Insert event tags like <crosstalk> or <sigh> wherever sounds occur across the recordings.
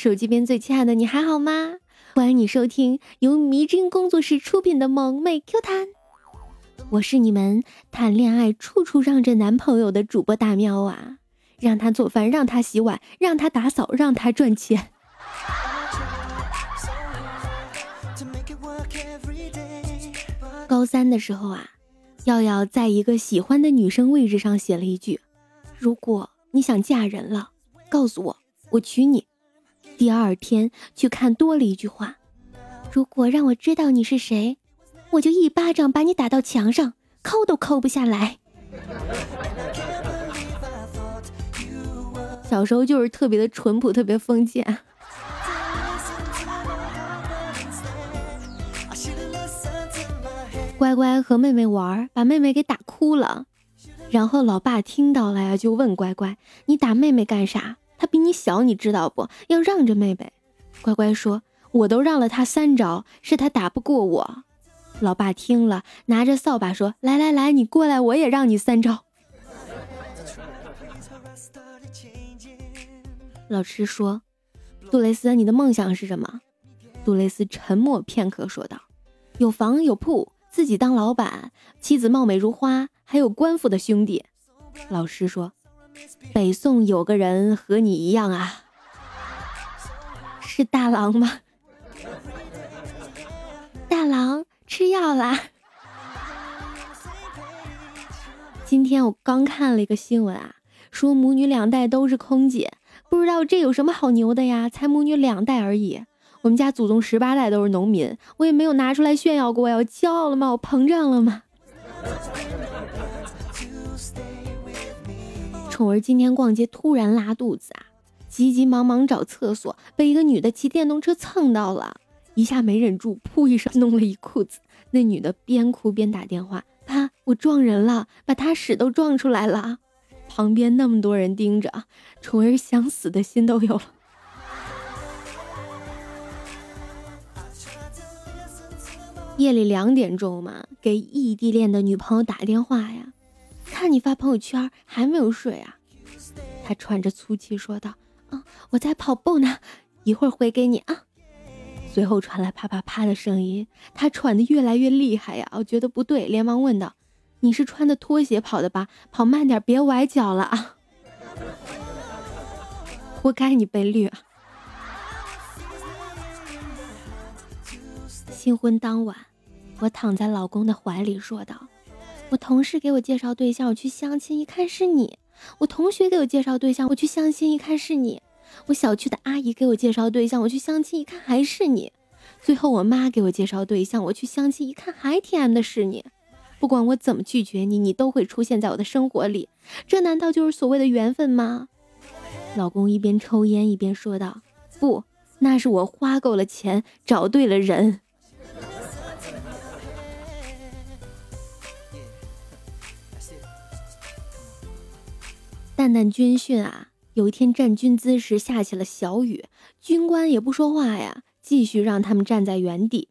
手机边最亲爱的你还好吗？欢迎你收听由迷之工作室出品的萌妹 Q 弹，我是你们谈恋爱处处让着男朋友的主播大喵啊！让他做饭，让他洗碗，让他打扫，让他赚钱。高三的时候啊，耀耀在一个喜欢的女生位置上写了一句：“如果你想嫁人了，告诉我，我娶你。”第二天去看多了一句话：“如果让我知道你是谁，我就一巴掌把你打到墙上，抠都抠不下来。<laughs> ”小时候就是特别的淳朴，特别封建。乖乖和妹妹玩，把妹妹给打哭了。然后老爸听到了呀，就问乖乖：“你打妹妹干啥？他比你小，你知道不？要让着妹妹。”乖乖说：“我都让了他三招，是他打不过我。”老爸听了，拿着扫把说：“来来来，你过来，我也让你三招。”老师说：“杜蕾斯，你的梦想是什么？”杜蕾斯沉默片刻，说道：“有房有铺。”自己当老板，妻子貌美如花，还有官府的兄弟。老师说，北宋有个人和你一样啊，是大郎吗？大郎吃药啦。今天我刚看了一个新闻啊，说母女两代都是空姐，不知道这有什么好牛的呀？才母女两代而已。我们家祖宗十八代都是农民，我也没有拿出来炫耀过呀。我骄傲了吗？我膨胀了吗？宠儿今天逛街突然拉肚子啊，急急忙忙找厕所，被一个女的骑电动车蹭到了，一下没忍住，噗一声弄了一裤子。那女的边哭边打电话：“爸，我撞人了，把他屎都撞出来了。”旁边那么多人盯着，宠儿想死的心都有了。夜里两点钟嘛，给异地恋的女朋友打电话呀，看你发朋友圈还没有睡啊？他喘着粗气说道：“啊，我在跑步呢，一会儿回给你啊。”随后传来啪啪啪的声音，他喘得越来越厉害呀，我觉得不对，连忙问道：“你是穿的拖鞋跑的吧？跑慢点，别崴脚了啊！”活该你被绿啊！新婚当晚。我躺在老公的怀里说道：“我同事给我介绍对象，我去相亲，一看是你；我同学给我介绍对象，我去相亲，一看是你；我小区的阿姨给我介绍对象，我去相亲，一看还是你；最后我妈给我介绍对象，我去相亲，一看还 TM 的是你。不管我怎么拒绝你，你都会出现在我的生活里。这难道就是所谓的缘分吗？”老公一边抽烟一边说道：“不，那是我花够了钱，找对了人。”蛋蛋军训啊，有一天站军姿时下起了小雨，军官也不说话呀，继续让他们站在原地。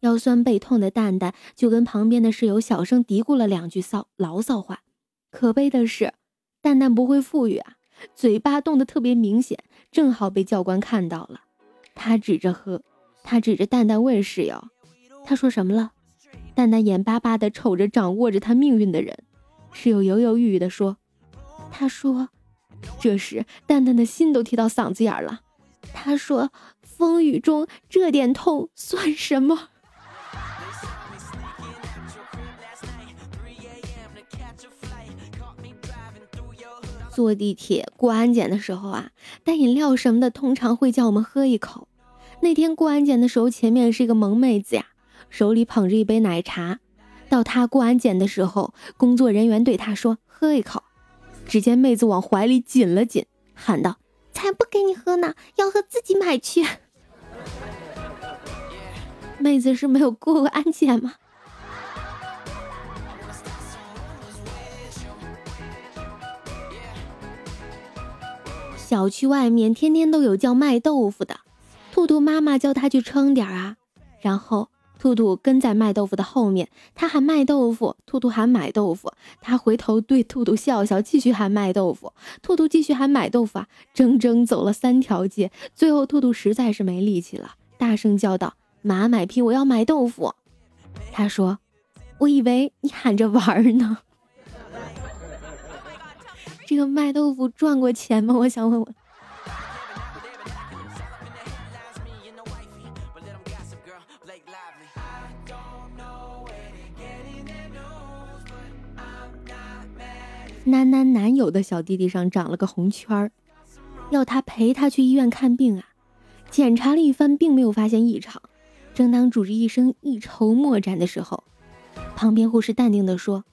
腰酸背痛的蛋蛋就跟旁边的室友小声嘀咕了两句骚牢骚话。可悲的是，蛋蛋不会腹语啊，嘴巴动得特别明显，正好被教官看到了。他指着和他指着蛋蛋问室友：“他说什么了？” <laughs> 蛋蛋眼巴巴地瞅着掌握着他命运的人，室友犹犹豫豫地说。他说：“这时蛋蛋的心都提到嗓子眼了。”他说：“风雨中这点痛算什么？”坐地铁过安检的时候啊，带饮料什么的，通常会叫我们喝一口。那天过安检的时候，前面是一个萌妹子呀，手里捧着一杯奶茶。到她过安检的时候，工作人员对她说：“喝一口。”只见妹子往怀里紧了紧，喊道：“才不给你喝呢，要喝自己买去。”妹子是没有过过安检吗？小区外面天天都有叫卖豆腐的，兔兔妈妈叫他去称点啊，然后兔兔跟在卖豆腐的后面，他喊卖豆腐，兔兔喊买豆腐。他回头对兔兔笑笑，继续喊卖豆腐，兔兔继续喊买豆腐啊！整整走了三条街，最后兔兔实在是没力气了，大声叫道：“马买批，我要买豆腐。”他说：“我以为你喊着玩呢。”这个卖豆腐赚过钱吗？我想问问。囡囡男友的小弟弟上长了个红圈儿，要他陪他去医院看病啊。检查了一番，并没有发现异常。正当主治医生一筹莫展的时候，旁边护士淡定地说：“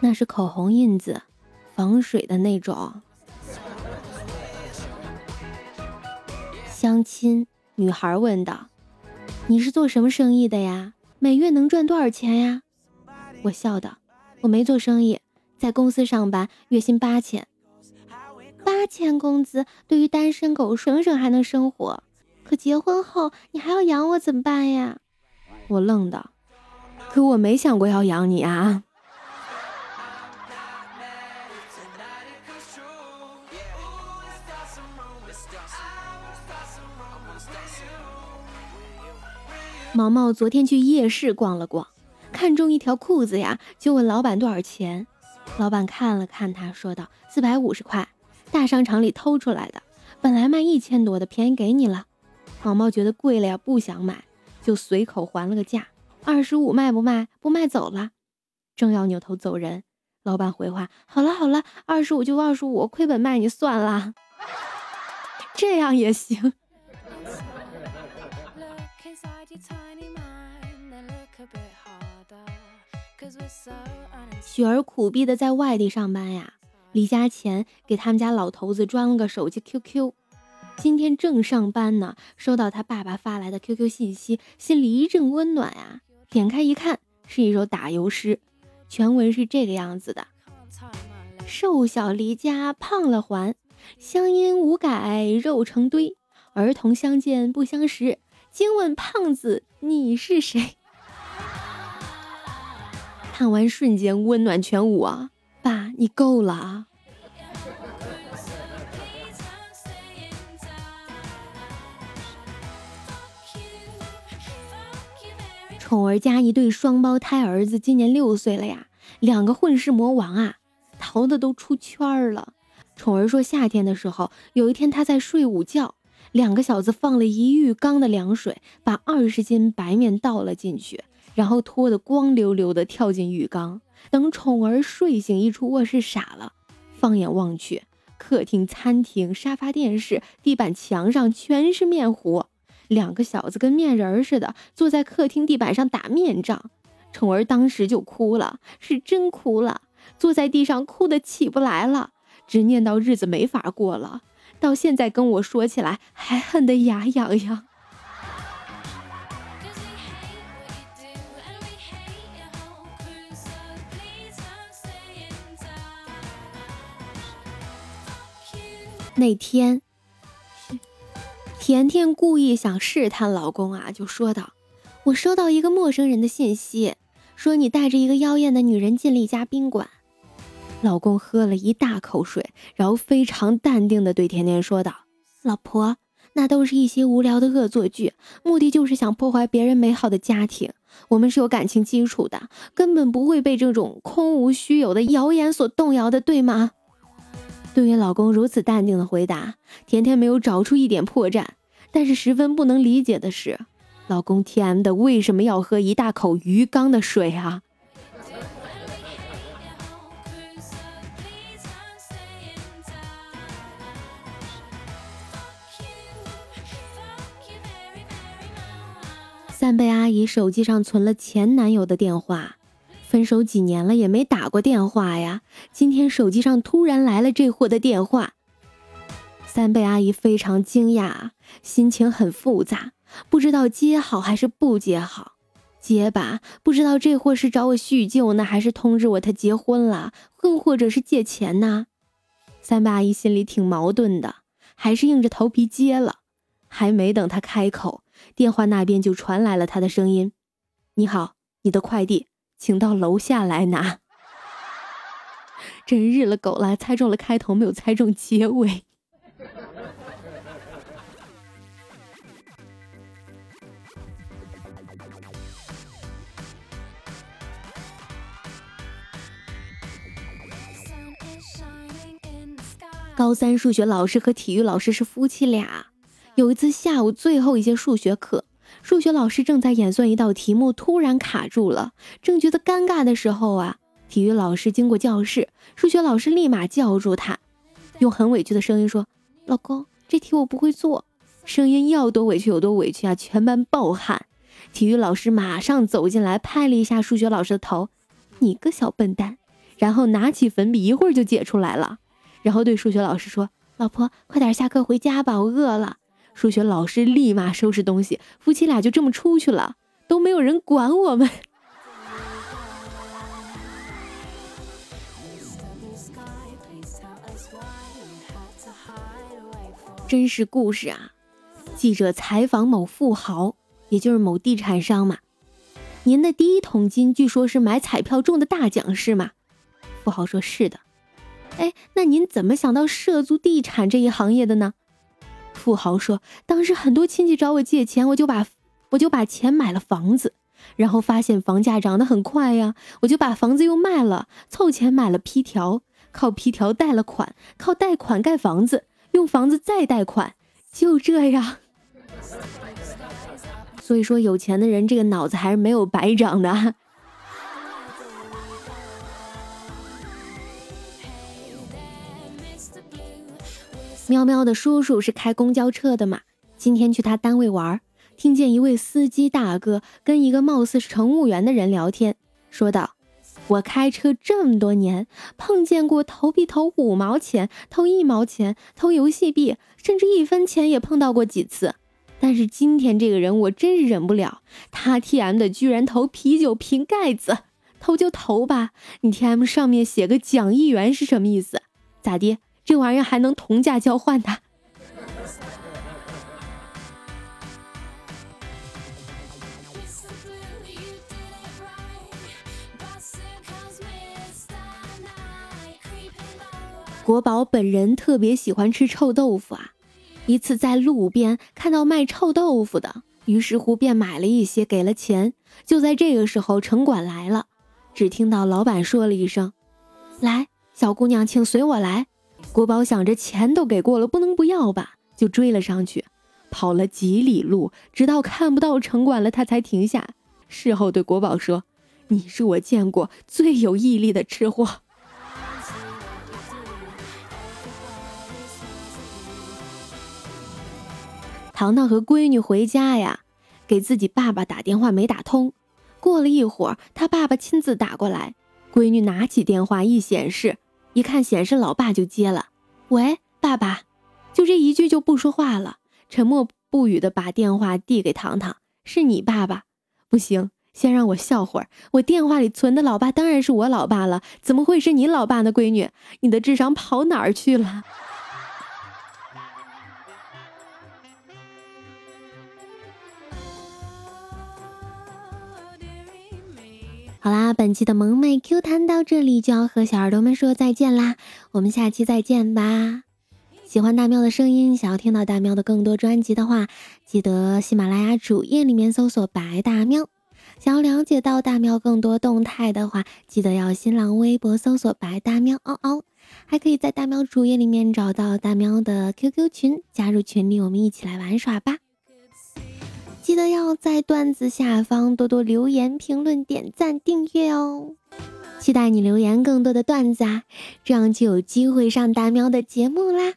那是口红印子。”防水的那种。相亲女孩问道：“你是做什么生意的呀？每月能赚多少钱呀？”我笑道：“我没做生意，在公司上班，月薪八千。八千工资对于单身狗省省还能生活，可结婚后你还要养我怎么办呀？”我愣道：“可我没想过要养你啊。”毛毛昨天去夜市逛了逛，看中一条裤子呀，就问老板多少钱。老板看了看他，说道：“四百五十块，大商场里偷出来的，本来卖一千多的，便宜给你了。”毛毛觉得贵了呀，不想买，就随口还了个价：“二十五卖不卖？不卖走了。”正要扭头走人，老板回话：“好了好了，二十五就二十五，亏本卖你算了。<laughs> ”这样也行。雪儿苦逼的在外地上班呀，离家前给他们家老头子装了个手机 QQ。今天正上班呢，收到他爸爸发来的 QQ 信息，心里一阵温暖呀。点开一看，是一首打油诗，全文是这个样子的：瘦小离家胖了还，乡音无改肉成堆，儿童相见不相识。惊问胖子你是谁？看完瞬间温暖全无啊！爸，你够了啊！宠儿家一对双胞胎儿子今年六岁了呀，两个混世魔王啊，淘的都出圈了。宠儿说，夏天的时候，有一天他在睡午觉。两个小子放了一浴缸的凉水，把二十斤白面倒了进去，然后脱得光溜溜的跳进浴缸。等宠儿睡醒，一出卧室傻了，放眼望去，客厅、餐厅、沙发、电视、地板、墙上全是面糊。两个小子跟面人似的坐在客厅地板上打面仗。宠儿当时就哭了，是真哭了，坐在地上哭得起不来了，只念叨日子没法过了。到现在跟我说起来，还恨得牙痒痒。那天，甜甜故意想试探老公啊，就说道：“我收到一个陌生人的信息，说你带着一个妖艳的女人进了一家宾馆。”老公喝了一大口水，然后非常淡定地对甜甜说道：“老婆，那都是一些无聊的恶作剧，目的就是想破坏别人美好的家庭。我们是有感情基础的，根本不会被这种空无虚有的谣言所动摇的，对吗？”对于老公如此淡定的回答，甜甜没有找出一点破绽。但是十分不能理解的是，老公 T M 的为什么要喝一大口鱼缸的水啊？三贝阿姨手机上存了前男友的电话，分手几年了也没打过电话呀。今天手机上突然来了这货的电话，三贝阿姨非常惊讶，心情很复杂，不知道接好还是不接好。接吧，不知道这货是找我叙旧呢，还是通知我他结婚了，更或者是借钱呢？三贝阿姨心里挺矛盾的，还是硬着头皮接了。还没等他开口。电话那边就传来了他的声音：“你好，你的快递，请到楼下来拿。”真日了狗了，猜中了开头，没有猜中结尾。高三数学老师和体育老师是夫妻俩。有一次下午最后一节数学课，数学老师正在演算一道题目，突然卡住了。正觉得尴尬的时候啊，体育老师经过教室，数学老师立马叫住他，用很委屈的声音说：“老公，这题我不会做。”声音要多委屈有多委屈啊！全班暴汗。体育老师马上走进来，拍了一下数学老师的头：“你个小笨蛋！”然后拿起粉笔，一会儿就解出来了。然后对数学老师说：“老婆，快点下课回家吧，我饿了。”数学老师立马收拾东西，夫妻俩就这么出去了，都没有人管我们。<laughs> 真实故事啊！记者采访某富豪，也就是某地产商嘛。您的第一桶金据说是买彩票中的大奖是吗？富豪说是的。哎，那您怎么想到涉足地产这一行业的呢？富豪说，当时很多亲戚找我借钱，我就把我就把钱买了房子，然后发现房价涨得很快呀，我就把房子又卖了，凑钱买了批条，靠批条贷了款，靠贷款盖房子，用房子再贷款，就这样。所以说，有钱的人这个脑子还是没有白长的。喵喵的叔叔是开公交车的嘛？今天去他单位玩，听见一位司机大哥跟一个貌似是乘务员的人聊天，说道：“我开车这么多年，碰见过投币投五毛钱、投一毛钱、投游戏币，甚至一分钱也碰到过几次。但是今天这个人我真是忍不了，他 T M 的居然投啤酒瓶盖子，投就投吧，你 T M 上面写个奖一元是什么意思？咋的？”这玩意儿还能同价交换的。国宝本人特别喜欢吃臭豆腐啊！一次在路边看到卖臭豆腐的，于是乎便买了一些，给了钱。就在这个时候，城管来了，只听到老板说了一声：“来，小姑娘，请随我来。”国宝想着钱都给过了，不能不要吧，就追了上去，跑了几里路，直到看不到城管了，他才停下。事后对国宝说：“你是我见过最有毅力的吃货。”糖糖和闺女回家呀，给自己爸爸打电话没打通。过了一会儿，他爸爸亲自打过来，闺女拿起电话一显示。一看显示，老爸就接了。喂，爸爸，就这一句就不说话了，沉默不语的把电话递给糖糖。是你爸爸？不行，先让我笑会儿。我电话里存的老爸当然是我老爸了，怎么会是你老爸的？闺女，你的智商跑哪儿去了？好啦，本期的萌妹 Q 弹到这里就要和小耳朵们说再见啦，我们下期再见吧。喜欢大喵的声音，想要听到大喵的更多专辑的话，记得喜马拉雅主页里面搜索白大喵。想要了解到大喵更多动态的话，记得要新浪微博搜索白大喵嗷嗷，还可以在大喵主页里面找到大喵的 QQ 群，加入群里我们一起来玩耍吧。记得要在段子下方多多留言、评论、点赞、订阅哦！期待你留言更多的段子啊，这样就有机会上大喵的节目啦！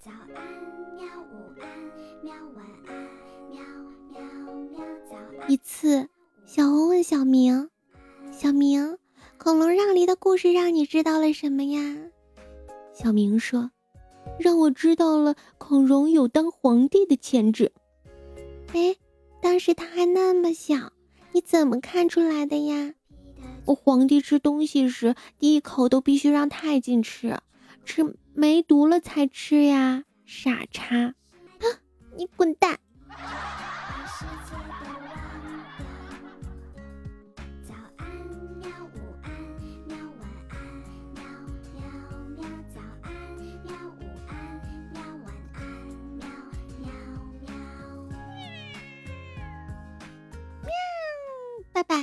早安喵，午安喵，晚安喵喵喵，早安。一次，小红问小明。小明，恐龙让梨的故事让你知道了什么呀？小明说：“让我知道了孔融有当皇帝的潜质。”哎，当时他还那么小，你怎么看出来的呀？我皇帝吃东西时，第一口都必须让太监吃，吃没毒了才吃呀，傻叉！<gasps> 你滚蛋！拜拜。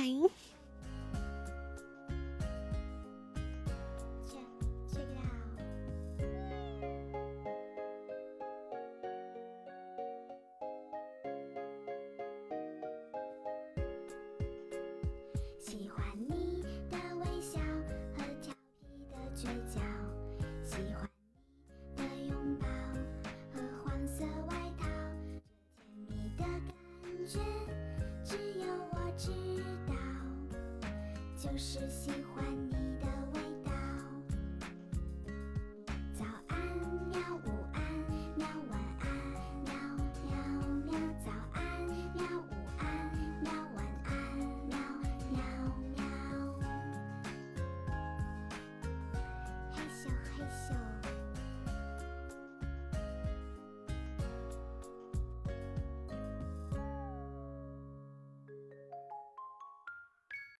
喜欢你的微笑和调皮的嘴角，喜欢你的拥抱和黄色外套，甜蜜的感觉只有我知。就是喜欢。